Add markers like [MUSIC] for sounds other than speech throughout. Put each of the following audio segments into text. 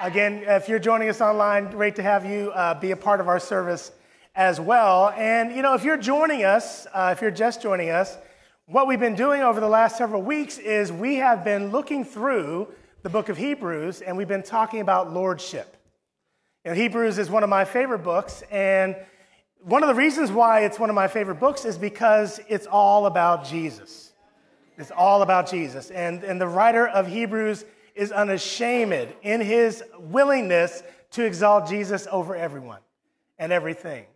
Again, if you're joining us online, great to have you uh, be a part of our service as well. And, you know, if you're joining us, uh, if you're just joining us, what we've been doing over the last several weeks is we have been looking through the book of Hebrews and we've been talking about lordship. Know, Hebrews is one of my favorite books, and one of the reasons why it's one of my favorite books is because it's all about Jesus. It's all about Jesus. And, and the writer of Hebrews is unashamed in his willingness to exalt Jesus over everyone and everything.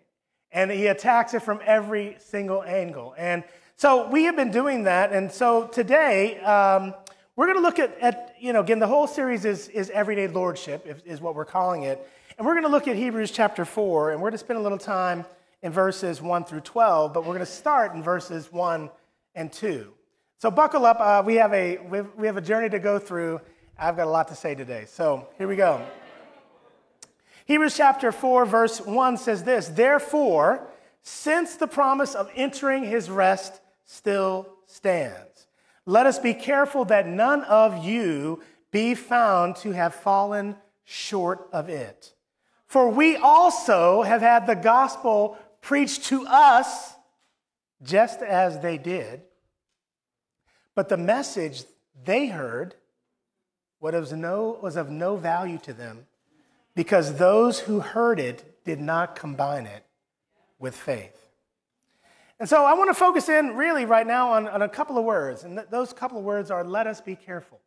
And he attacks it from every single angle. And so we have been doing that. And so today, um, we're going to look at, at, you know, again, the whole series is, is Everyday Lordship, is, is what we're calling it. And we're going to look at Hebrews chapter 4, and we're going to spend a little time in verses 1 through 12, but we're going to start in verses 1 and 2. So buckle up. Uh, we, have a, we have a journey to go through. I've got a lot to say today. So here we go. Hebrews chapter 4, verse 1 says this Therefore, since the promise of entering his rest still stands, let us be careful that none of you be found to have fallen short of it. For we also have had the gospel preached to us just as they did, but the message they heard was, no, was of no value to them because those who heard it did not combine it with faith. And so I want to focus in really right now on, on a couple of words, and th- those couple of words are let us be careful.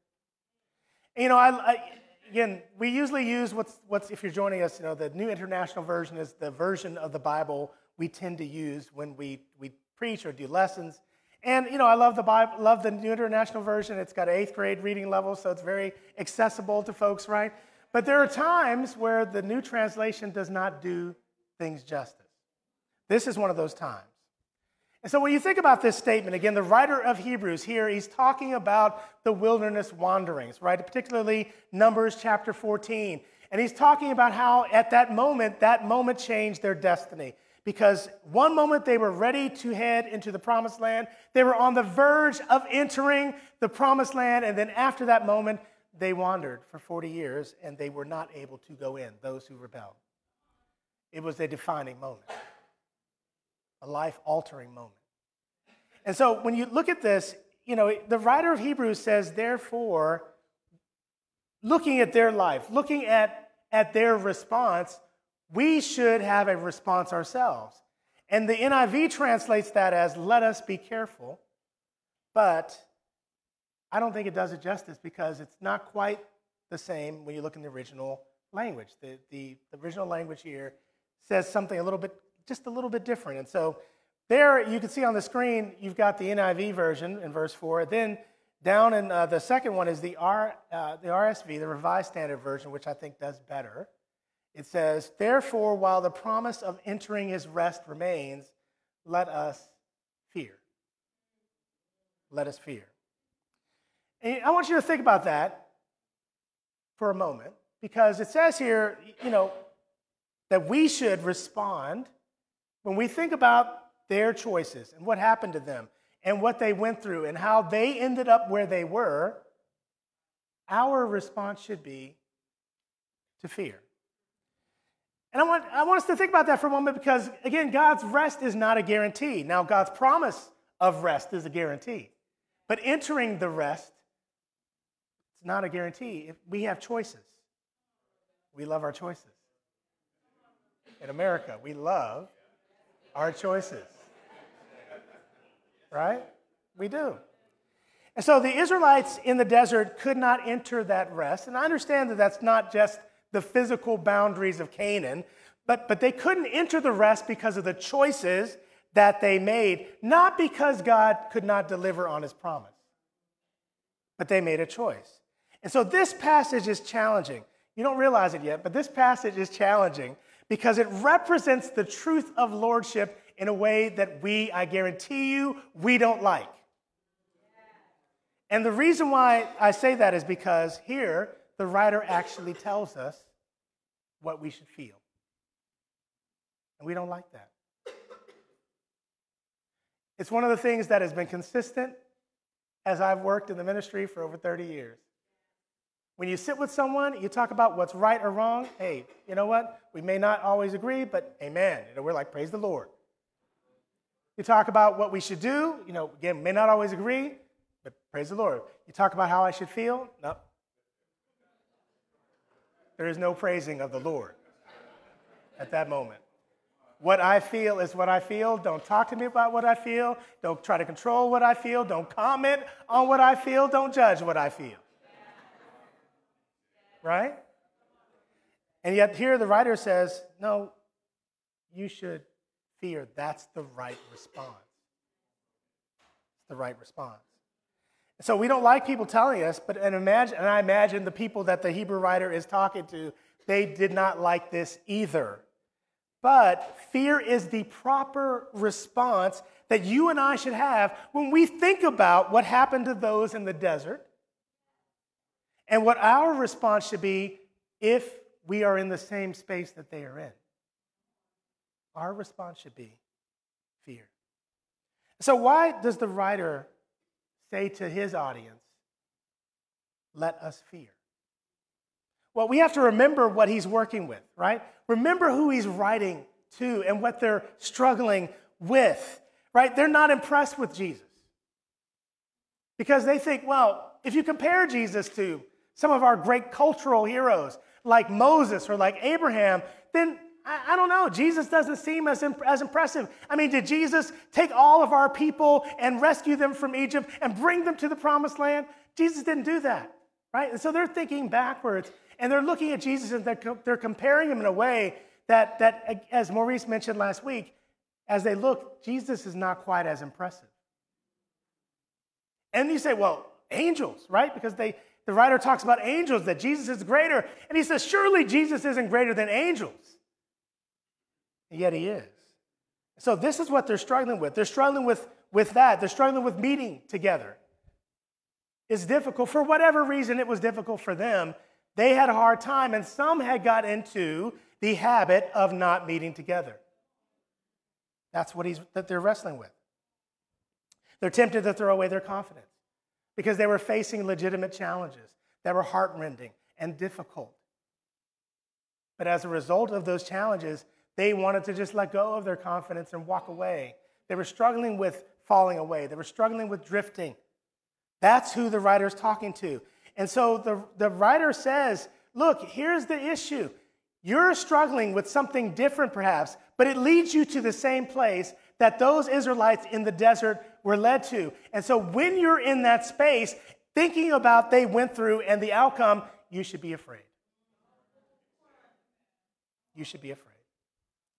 You know, I, I, again, we usually use what's, what's, if you're joining us, you know, the New International Version is the version of the Bible we tend to use when we, we preach or do lessons. And, you know, I love the Bible, love the New International Version. It's got eighth grade reading level, so it's very accessible to folks, right? But there are times where the new translation does not do things justice. This is one of those times. And so when you think about this statement, again, the writer of Hebrews here, he's talking about the wilderness wanderings, right? Particularly Numbers chapter 14. And he's talking about how at that moment, that moment changed their destiny. Because one moment they were ready to head into the promised land, they were on the verge of entering the promised land. And then after that moment, they wandered for 40 years and they were not able to go in, those who rebelled. It was a defining moment, a life altering moment. And so when you look at this, you know, the writer of Hebrews says, therefore, looking at their life, looking at, at their response, we should have a response ourselves. And the NIV translates that as, let us be careful, but I don't think it does it justice because it's not quite the same when you look in the original language. The, the, the original language here says something a little bit, just a little bit different. And so there you can see on the screen, you've got the NIV version in verse 4. Then down in uh, the second one is the, R, uh, the RSV, the Revised Standard Version, which I think does better. It says, Therefore, while the promise of entering his rest remains, let us fear. Let us fear. And I want you to think about that for a moment because it says here, you know, that we should respond when we think about their choices and what happened to them and what they went through and how they ended up where they were. Our response should be to fear. And I want, I want us to think about that for a moment because, again, God's rest is not a guarantee. Now, God's promise of rest is a guarantee. But entering the rest it's not a guarantee. We have choices. We love our choices. In America, we love our choices. Right? We do. And so the Israelites in the desert could not enter that rest. And I understand that that's not just the physical boundaries of Canaan, but, but they couldn't enter the rest because of the choices that they made, not because God could not deliver on his promise, but they made a choice. And so this passage is challenging. You don't realize it yet, but this passage is challenging because it represents the truth of lordship in a way that we, I guarantee you, we don't like. And the reason why I say that is because here, the writer actually tells us what we should feel. And we don't like that. It's one of the things that has been consistent as I've worked in the ministry for over 30 years. When you sit with someone, you talk about what's right or wrong. Hey, you know what? We may not always agree, but amen. You know, we're like, praise the Lord. You talk about what we should do. You know, again, may not always agree, but praise the Lord. You talk about how I should feel. No. There is no praising of the Lord at that moment. What I feel is what I feel. Don't talk to me about what I feel. Don't try to control what I feel. Don't comment on what I feel. Don't judge what I feel. Right? And yet, here the writer says, no, you should fear. That's the right response. It's the right response. So we don't like people telling us, but and imagine, and I imagine the people that the Hebrew writer is talking to, they did not like this either. But fear is the proper response that you and I should have when we think about what happened to those in the desert and what our response should be if we are in the same space that they are in. Our response should be fear. So, why does the writer say to his audience, let us fear? Well, we have to remember what he's working with, right? Remember who he's writing to and what they're struggling with, right? They're not impressed with Jesus because they think, well, if you compare Jesus to some of our great cultural heroes like Moses or like Abraham, then I, I don't know. Jesus doesn't seem as, imp- as impressive. I mean, did Jesus take all of our people and rescue them from Egypt and bring them to the promised land? Jesus didn't do that, right? And so they're thinking backwards and they're looking at Jesus and they're, co- they're comparing him in a way that, that, as Maurice mentioned last week, as they look, Jesus is not quite as impressive. And you say, well, angels, right? Because they, the writer talks about angels, that Jesus is greater. And he says, surely Jesus isn't greater than angels. And yet he is. So this is what they're struggling with. They're struggling with, with that. They're struggling with meeting together. It's difficult. For whatever reason, it was difficult for them. They had a hard time, and some had got into the habit of not meeting together. That's what he's, that they're wrestling with. They're tempted to throw away their confidence because they were facing legitimate challenges that were heartrending and difficult. But as a result of those challenges, they wanted to just let go of their confidence and walk away. They were struggling with falling away, they were struggling with drifting. That's who the writer is talking to. And so the, the writer says, Look, here's the issue. You're struggling with something different, perhaps, but it leads you to the same place that those Israelites in the desert were led to. And so when you're in that space, thinking about they went through and the outcome, you should be afraid. You should be afraid.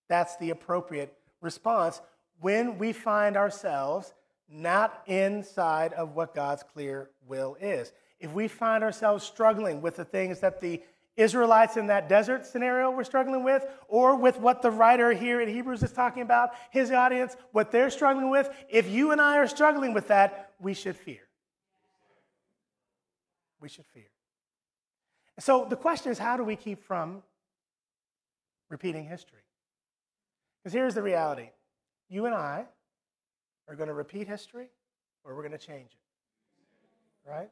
That's the appropriate response when we find ourselves not inside of what God's clear will is. If we find ourselves struggling with the things that the Israelites in that desert scenario were struggling with, or with what the writer here in Hebrews is talking about, his audience, what they're struggling with, if you and I are struggling with that, we should fear. We should fear. So the question is how do we keep from repeating history? Because here's the reality you and I are going to repeat history or we're going to change it. Right?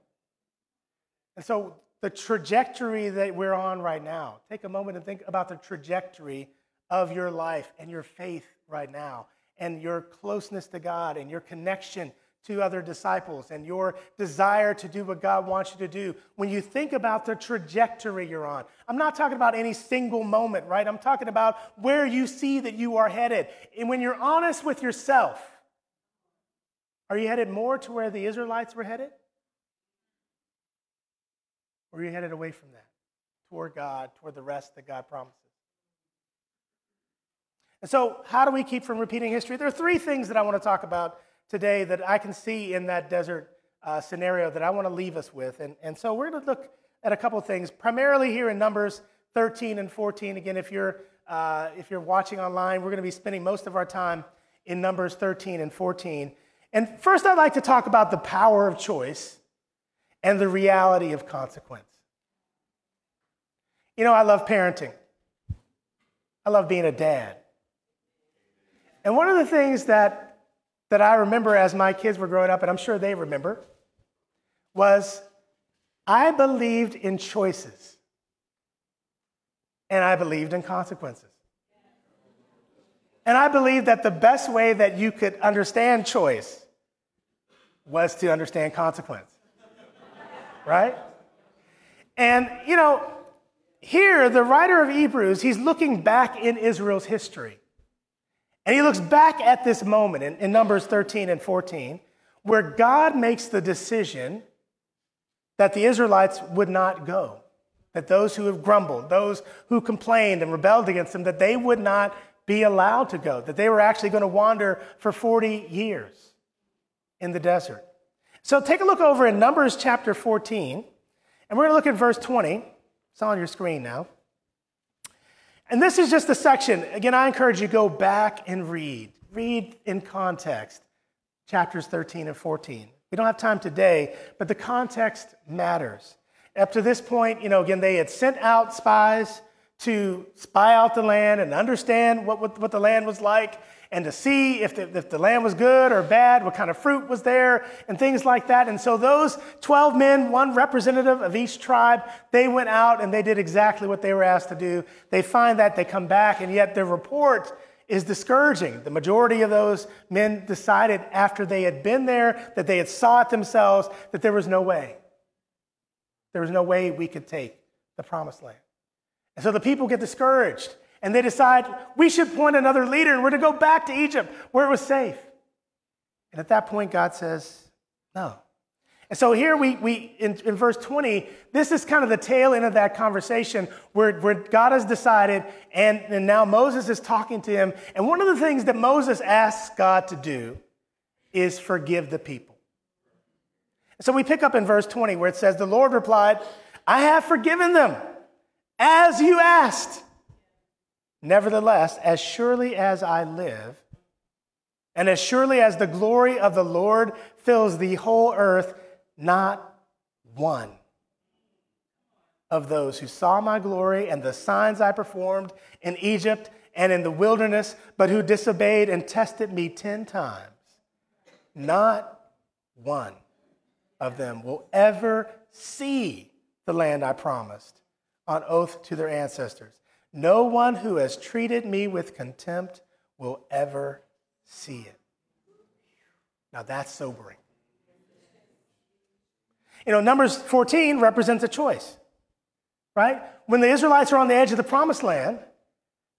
And so the trajectory that we're on right now, take a moment and think about the trajectory of your life and your faith right now and your closeness to God and your connection to other disciples and your desire to do what God wants you to do. When you think about the trajectory you're on, I'm not talking about any single moment, right? I'm talking about where you see that you are headed. And when you're honest with yourself, are you headed more to where the Israelites were headed? Or are you headed away from that, toward God, toward the rest that God promises? And so, how do we keep from repeating history? There are three things that I want to talk about today that I can see in that desert uh, scenario that I want to leave us with. And, and so, we're going to look at a couple of things, primarily here in Numbers 13 and 14. Again, if you're, uh, if you're watching online, we're going to be spending most of our time in Numbers 13 and 14. And first, I'd like to talk about the power of choice and the reality of consequence. You know, I love parenting, I love being a dad. And one of the things that, that I remember as my kids were growing up, and I'm sure they remember, was I believed in choices, and I believed in consequences. And I believe that the best way that you could understand choice was to understand consequence. [LAUGHS] right? And, you know, here, the writer of Hebrews, he's looking back in Israel's history. And he looks back at this moment in, in, Numbers 13 and 14, where God makes the decision that the Israelites would not go, that those who have grumbled, those who complained and rebelled against him, that they would not be allowed to go, that they were actually going to wander for 40 years in the desert. So take a look over in Numbers chapter 14, and we're going to look at verse 20. It's on your screen now. And this is just a section. Again, I encourage you go back and read. Read in context, chapters 13 and 14. We don't have time today, but the context matters. Up to this point, you know, again, they had sent out spies to spy out the land and understand what, what, what the land was like and to see if the, if the land was good or bad, what kind of fruit was there, and things like that. And so those 12 men, one representative of each tribe, they went out and they did exactly what they were asked to do. They find that, they come back, and yet their report is discouraging. The majority of those men decided after they had been there, that they had saw it themselves, that there was no way. There was no way we could take the promised land. And so the people get discouraged and they decide we should point another leader and we're to go back to Egypt where it was safe. And at that point, God says, no. And so here we, we in, in verse 20, this is kind of the tail end of that conversation where, where God has decided, and, and now Moses is talking to him. And one of the things that Moses asks God to do is forgive the people. So we pick up in verse 20 where it says, The Lord replied, I have forgiven them as you asked. Nevertheless, as surely as I live, and as surely as the glory of the Lord fills the whole earth, not one of those who saw my glory and the signs I performed in Egypt and in the wilderness, but who disobeyed and tested me ten times, not one of them will ever see the land I promised on oath to their ancestors no one who has treated me with contempt will ever see it. Now that's sobering. You know, Numbers 14 represents a choice, right? When the Israelites are on the edge of the promised land,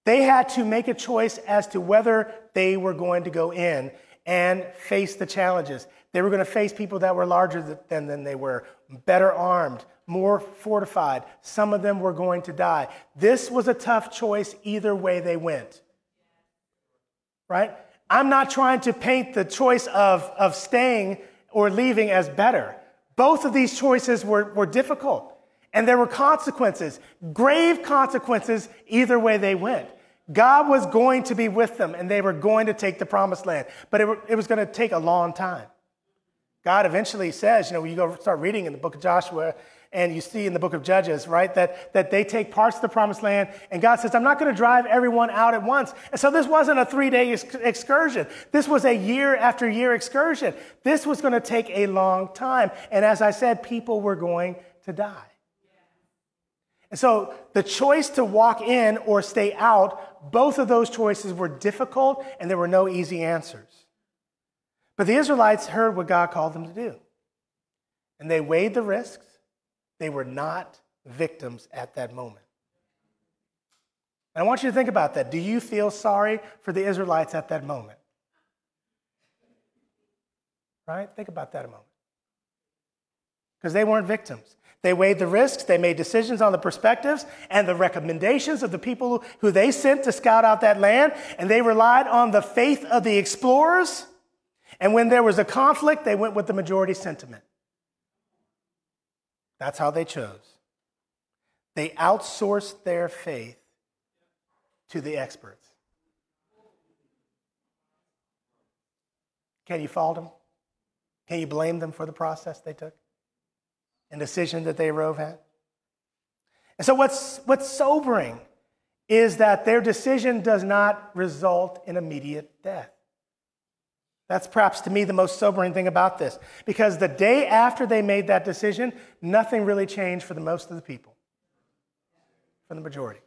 they had to make a choice as to whether they were going to go in and face the challenges. They were going to face people that were larger than, than they were, better armed, more fortified. Some of them were going to die. This was a tough choice either way they went. Right? I'm not trying to paint the choice of, of staying or leaving as better. Both of these choices were, were difficult, and there were consequences, grave consequences, either way they went. God was going to be with them, and they were going to take the promised land, but it, it was going to take a long time. God eventually says, you know, when you go start reading in the book of Joshua and you see in the book of Judges, right, that, that they take parts of the promised land, and God says, I'm not going to drive everyone out at once. And so this wasn't a three day excursion. This was a year after year excursion. This was going to take a long time. And as I said, people were going to die. And so the choice to walk in or stay out, both of those choices were difficult, and there were no easy answers. But the Israelites heard what God called them to do. And they weighed the risks. They were not victims at that moment. And I want you to think about that. Do you feel sorry for the Israelites at that moment? Right? Think about that a moment. Because they weren't victims. They weighed the risks, they made decisions on the perspectives and the recommendations of the people who they sent to scout out that land, and they relied on the faith of the explorers. And when there was a conflict, they went with the majority sentiment. That's how they chose. They outsourced their faith to the experts. Can you fault them? Can you blame them for the process they took and decision that they arose at? And so, what's, what's sobering is that their decision does not result in immediate death. That's perhaps to me the most sobering thing about this. Because the day after they made that decision, nothing really changed for the most of the people, for the majority.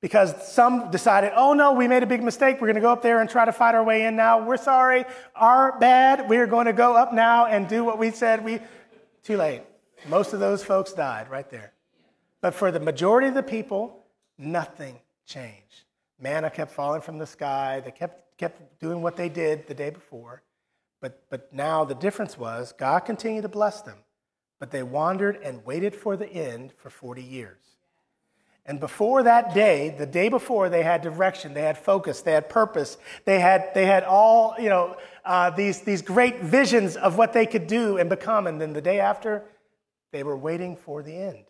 Because some decided, oh no, we made a big mistake. We're going to go up there and try to fight our way in now. We're sorry. Our bad. We're going to go up now and do what we said we. Too late. Most of those folks died right there. But for the majority of the people, nothing changed. Manna kept falling from the sky. They kept, kept doing what they did the day before. But, but now the difference was God continued to bless them, but they wandered and waited for the end for 40 years. And before that day, the day before, they had direction, they had focus, they had purpose, they had, they had all, you know, uh, these, these great visions of what they could do and become. And then the day after, they were waiting for the end.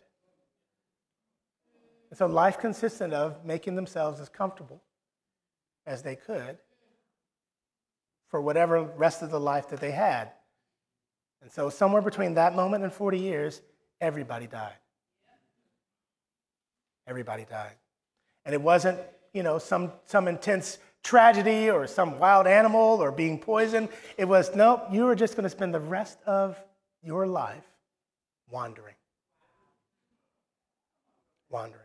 And so life consisted of making themselves as comfortable as they could for whatever rest of the life that they had. And so, somewhere between that moment and 40 years, everybody died. Everybody died. And it wasn't, you know, some, some intense tragedy or some wild animal or being poisoned. It was, nope, you are just going to spend the rest of your life wandering. Wandering.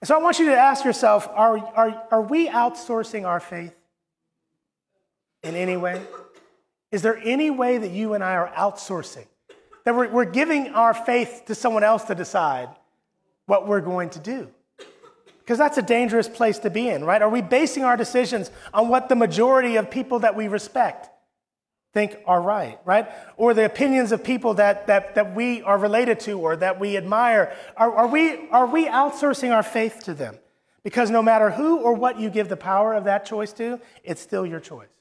And so I want you to ask yourself are, are, are we outsourcing our faith in any way? Is there any way that you and I are outsourcing? That we're, we're giving our faith to someone else to decide what we're going to do? Because that's a dangerous place to be in, right? Are we basing our decisions on what the majority of people that we respect think are right, right? Or the opinions of people that, that, that we are related to or that we admire. Are, are, we, are we outsourcing our faith to them? Because no matter who or what you give the power of that choice to, it's still your choice.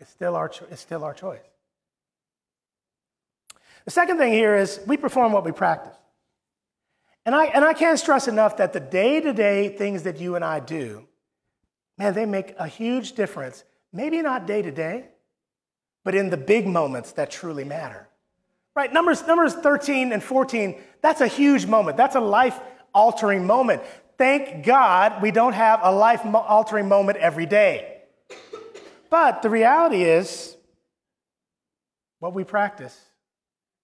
It's still our, it's still our choice. The second thing here is we perform what we practice. And I, and I can't stress enough that the day to day things that you and I do man, they make a huge difference. Maybe not day to day, but in the big moments that truly matter. Right? Numbers, Numbers 13 and 14, that's a huge moment. That's a life altering moment. Thank God we don't have a life altering moment every day. But the reality is, what we practice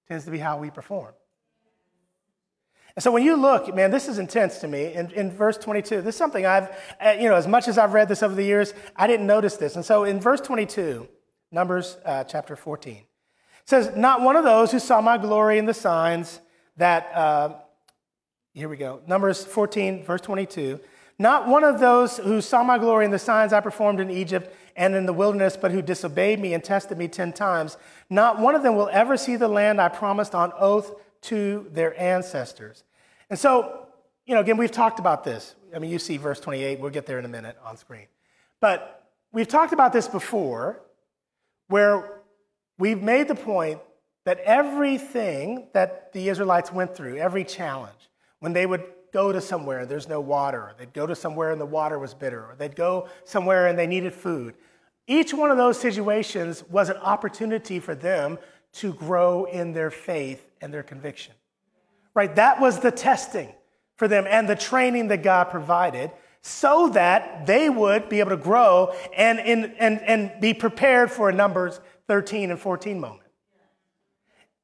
tends to be how we perform. And so when you look, man, this is intense to me. In, in verse 22, this is something I've, uh, you know, as much as I've read this over the years, I didn't notice this. And so in verse 22, Numbers uh, chapter 14, says, Not one of those who saw my glory in the signs that, uh, here we go, Numbers 14, verse 22, not one of those who saw my glory in the signs I performed in Egypt and in the wilderness, but who disobeyed me and tested me 10 times, not one of them will ever see the land I promised on oath to their ancestors. And so, you know, again, we've talked about this. I mean, you see verse 28, we'll get there in a minute on screen. But we've talked about this before, where we've made the point that everything that the Israelites went through, every challenge, when they would go to somewhere there's no water, they'd go to somewhere and the water was bitter, or they'd go somewhere and they needed food, each one of those situations was an opportunity for them to grow in their faith and their conviction. Right? That was the testing for them and the training that God provided so that they would be able to grow and, and, and, and be prepared for a Numbers 13 and 14 moment.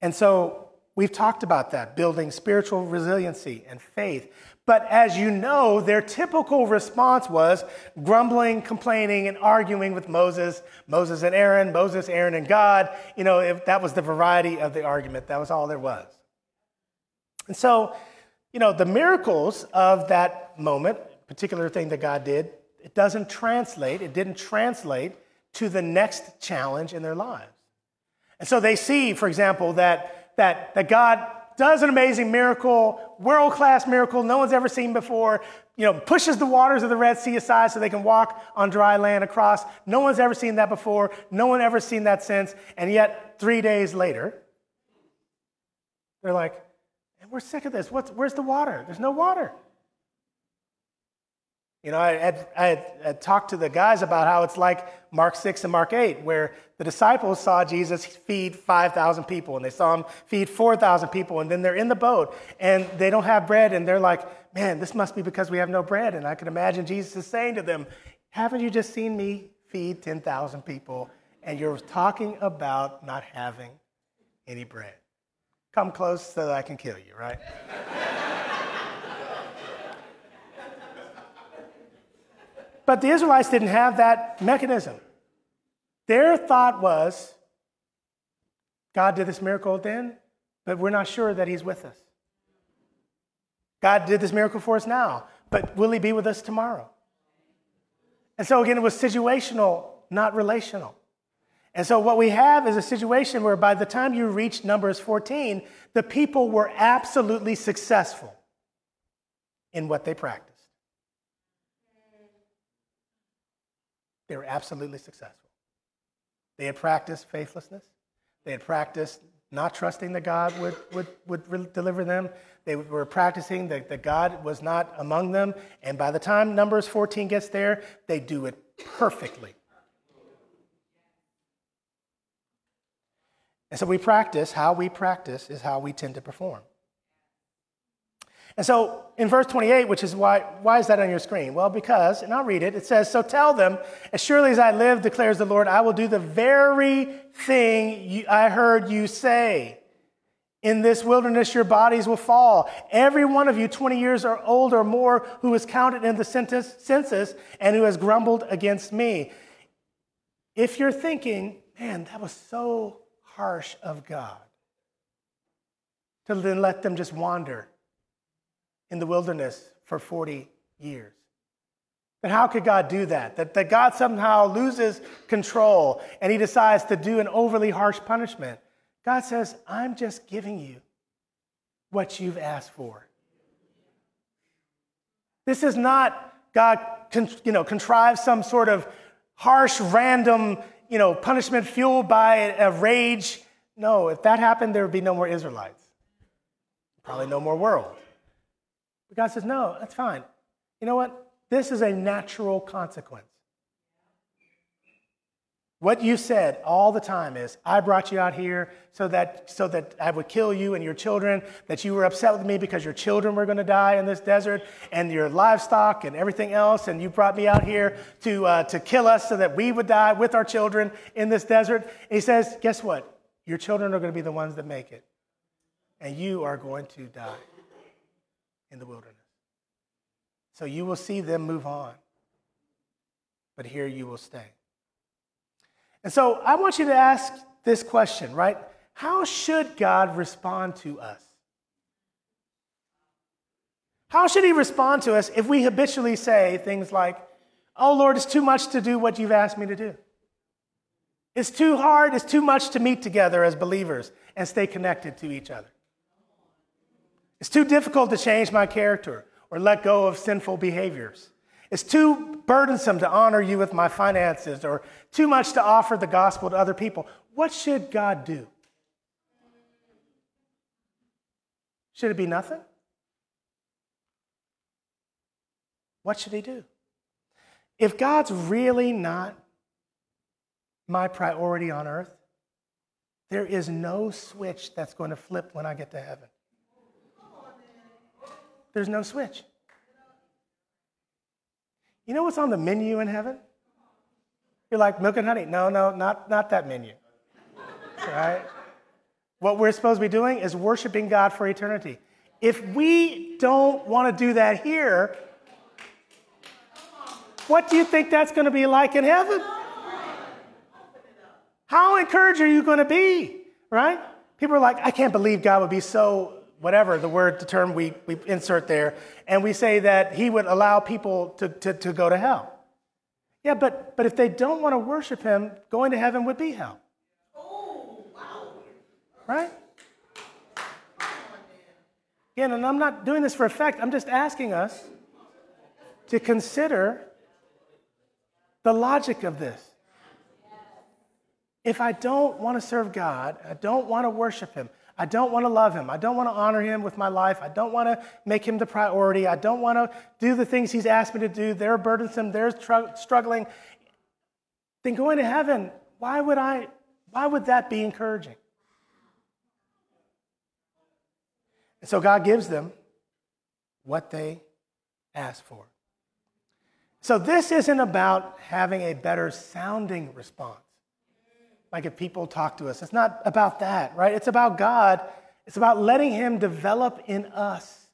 And so we've talked about that, building spiritual resiliency and faith. But as you know, their typical response was grumbling, complaining, and arguing with Moses, Moses and Aaron, Moses, Aaron, and God. You know, if that was the variety of the argument. That was all there was. And so, you know, the miracles of that moment, particular thing that God did, it doesn't translate, it didn't translate to the next challenge in their lives. And so they see, for example, that, that, that God does an amazing miracle, world class miracle no one's ever seen before, you know, pushes the waters of the Red Sea aside so they can walk on dry land across. No one's ever seen that before, no one ever seen that since. And yet, three days later, they're like, we're sick of this. What's, where's the water? There's no water. You know, I had, I, had, talked to the guys about how it's like Mark 6 and Mark 8, where the disciples saw Jesus feed 5,000 people and they saw him feed 4,000 people, and then they're in the boat and they don't have bread, and they're like, man, this must be because we have no bread. And I can imagine Jesus is saying to them, Haven't you just seen me feed 10,000 people? And you're talking about not having any bread. Come close so that I can kill you, right? [LAUGHS] But the Israelites didn't have that mechanism. Their thought was God did this miracle then, but we're not sure that He's with us. God did this miracle for us now, but will He be with us tomorrow? And so, again, it was situational, not relational. And so, what we have is a situation where by the time you reach Numbers 14, the people were absolutely successful in what they practiced. They were absolutely successful. They had practiced faithlessness. They had practiced not trusting that God would, would, would deliver them. They were practicing that, that God was not among them. And by the time Numbers 14 gets there, they do it perfectly. And so we practice, how we practice is how we tend to perform. And so in verse 28, which is why, why is that on your screen? Well, because, and I'll read it, it says, So tell them, as surely as I live, declares the Lord, I will do the very thing you, I heard you say. In this wilderness, your bodies will fall. Every one of you, 20 years or old or more, who is counted in the census and who has grumbled against me. If you're thinking, man, that was so harsh of God to then let them just wander in the wilderness for 40 years. But how could God do that? that? That God somehow loses control and he decides to do an overly harsh punishment. God says, I'm just giving you what you've asked for. This is not God, you know, contrive some sort of harsh, random, you know, punishment fueled by a rage. No, if that happened, there would be no more Israelites. Probably no more world. But God says, no, that's fine. You know what? This is a natural consequence. What you said all the time is, I brought you out here so that, so that I would kill you and your children, that you were upset with me because your children were going to die in this desert, and your livestock and everything else, and you brought me out here to, uh, to kill us so that we would die with our children in this desert. And he says, Guess what? Your children are going to be the ones that make it, and you are going to die in the wilderness. So you will see them move on, but here you will stay. And so I want you to ask this question, right? How should God respond to us? How should he respond to us if we habitually say things like, Oh Lord, it's too much to do what you've asked me to do? It's too hard, it's too much to meet together as believers and stay connected to each other. It's too difficult to change my character or let go of sinful behaviors. It's too burdensome to honor you with my finances or too much to offer the gospel to other people. What should God do? Should it be nothing? What should he do? If God's really not my priority on earth, there is no switch that's going to flip when I get to heaven. There's no switch. You know what's on the menu in heaven? You're like, milk and honey. No, no, not, not that menu. [LAUGHS] right? What we're supposed to be doing is worshiping God for eternity. If we don't want to do that here, what do you think that's going to be like in heaven? How encouraged are you going to be? Right? People are like, I can't believe God would be so whatever the word, the term we, we insert there, and we say that he would allow people to, to, to go to hell. Yeah, but, but if they don't want to worship him, going to heaven would be hell. Oh, wow. Right? Again, and I'm not doing this for effect, I'm just asking us to consider the logic of this. If I don't want to serve God, I don't want to worship him, I don't want to love him. I don't want to honor him with my life. I don't want to make him the priority. I don't want to do the things he's asked me to do. They're burdensome, they're tr- struggling. Then going to heaven, why would I why would that be encouraging? And so God gives them what they ask for. So this isn't about having a better sounding response. Like if people talk to us, it's not about that, right? It's about God. It's about letting Him develop in us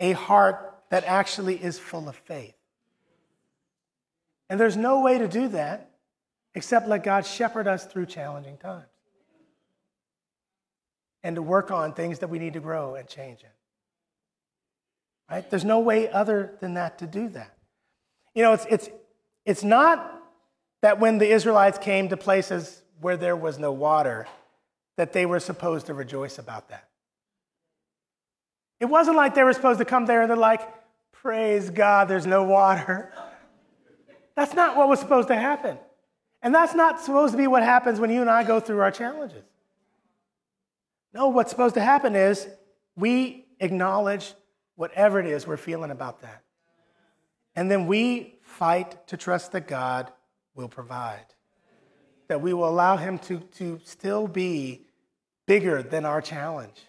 a heart that actually is full of faith. And there's no way to do that except let God shepherd us through challenging times and to work on things that we need to grow and change in. Right? There's no way other than that to do that. You know, it's, it's, it's not that when the Israelites came to places where there was no water, that they were supposed to rejoice about that. It wasn't like they were supposed to come there and they're like, praise God, there's no water. [LAUGHS] That's not what was supposed to happen. And that's not supposed to be what happens when you and I go through our challenges. No, what's supposed to happen is we acknowledge whatever it is we're feeling about that. And then we fight to trust that God will provide. That we will allow Him to, to still be bigger than our challenge,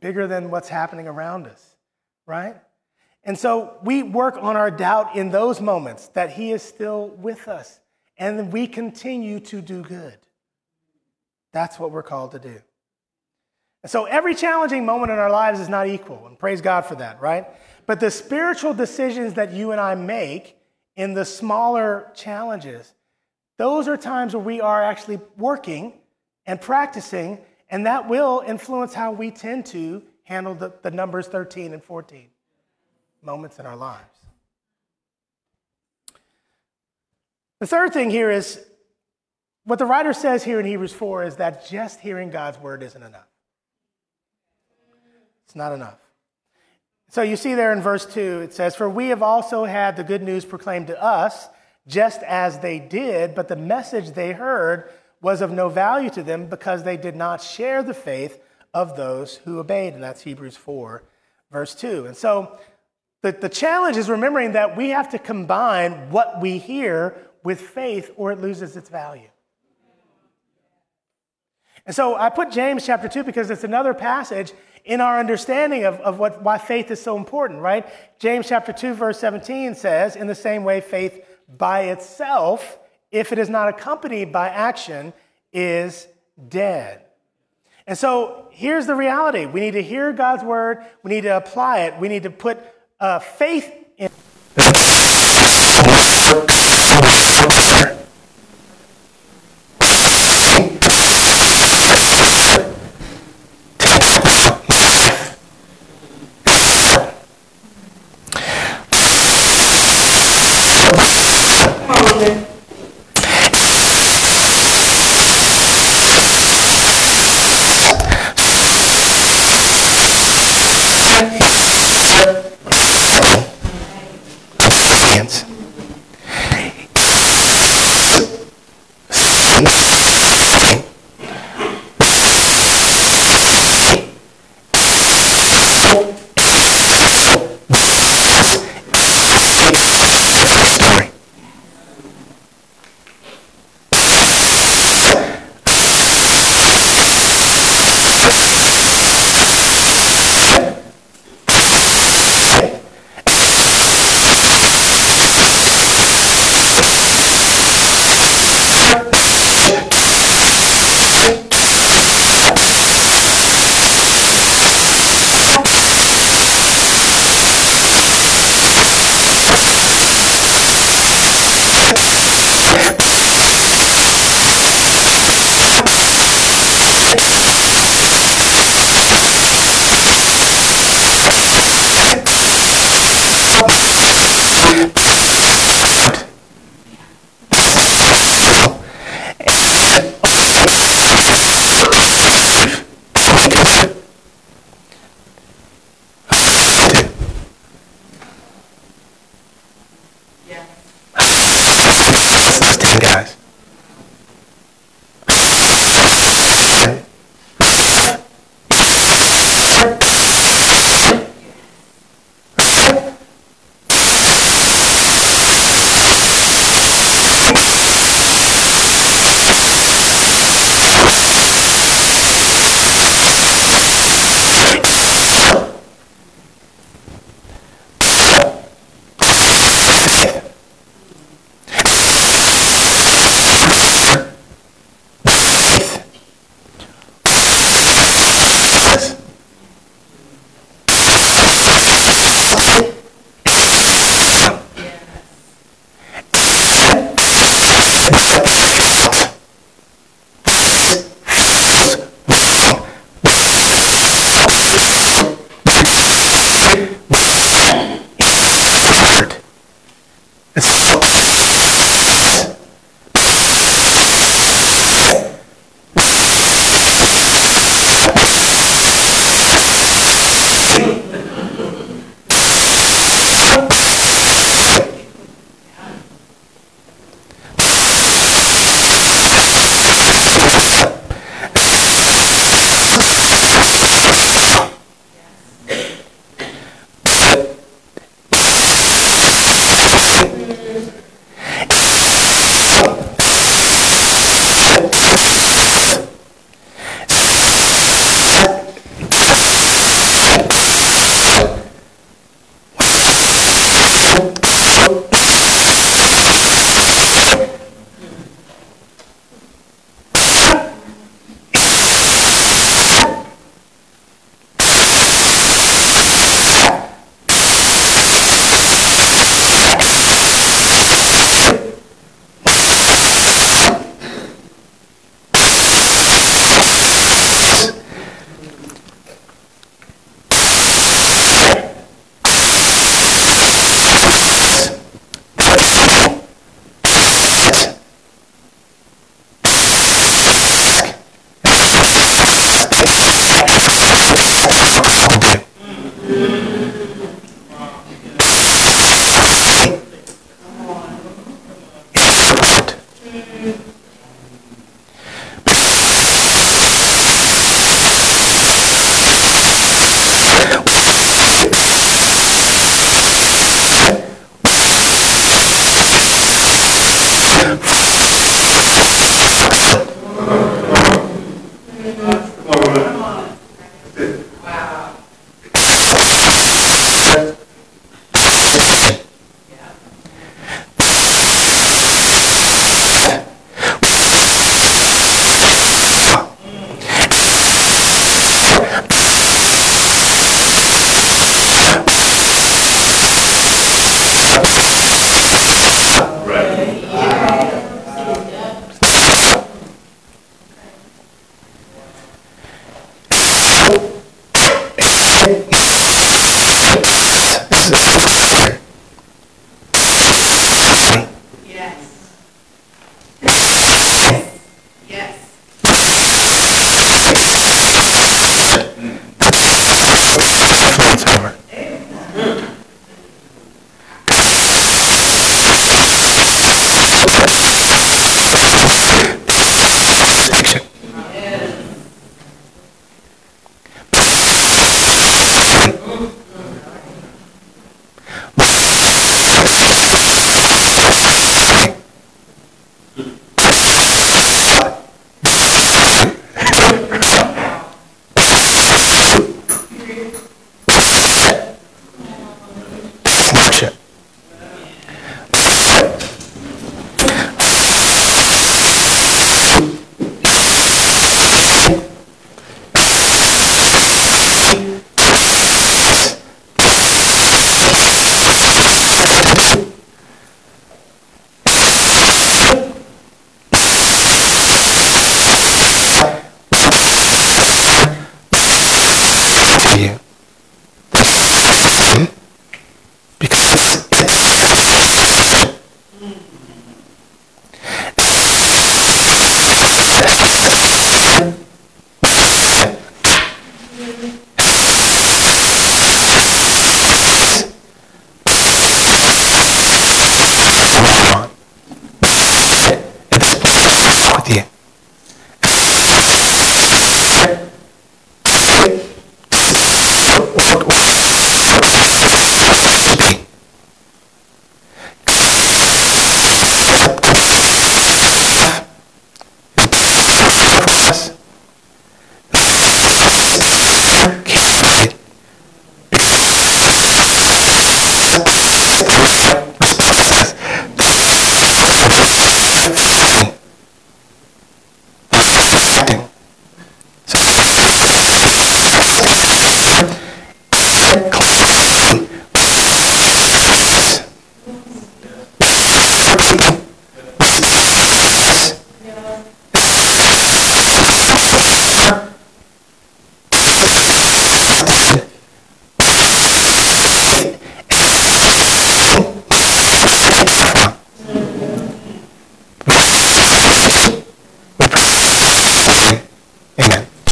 bigger than what's happening around us, right? And so we work on our doubt in those moments that He is still with us, and we continue to do good. That's what we're called to do. And so every challenging moment in our lives is not equal, and praise God for that, right? But the spiritual decisions that you and I make in the smaller challenges, those are times where we are actually working and practicing, and that will influence how we tend to handle the, the numbers 13 and 14 moments in our lives. The third thing here is what the writer says here in Hebrews 4 is that just hearing God's word isn't enough. It's not enough. So you see there in verse 2, it says, For we have also had the good news proclaimed to us, just as they did, but the message they heard was of no value to them because they did not share the faith of those who obeyed. And that's Hebrews 4, verse 2. And so the, the challenge is remembering that we have to combine what we hear with faith or it loses its value. And so I put James chapter 2 because it's another passage in our understanding of, of what, why faith is so important, right? James chapter 2, verse 17 says, In the same way, faith by itself, if it is not accompanied by action, is dead. And so here's the reality we need to hear God's word, we need to apply it, we need to put uh, faith in.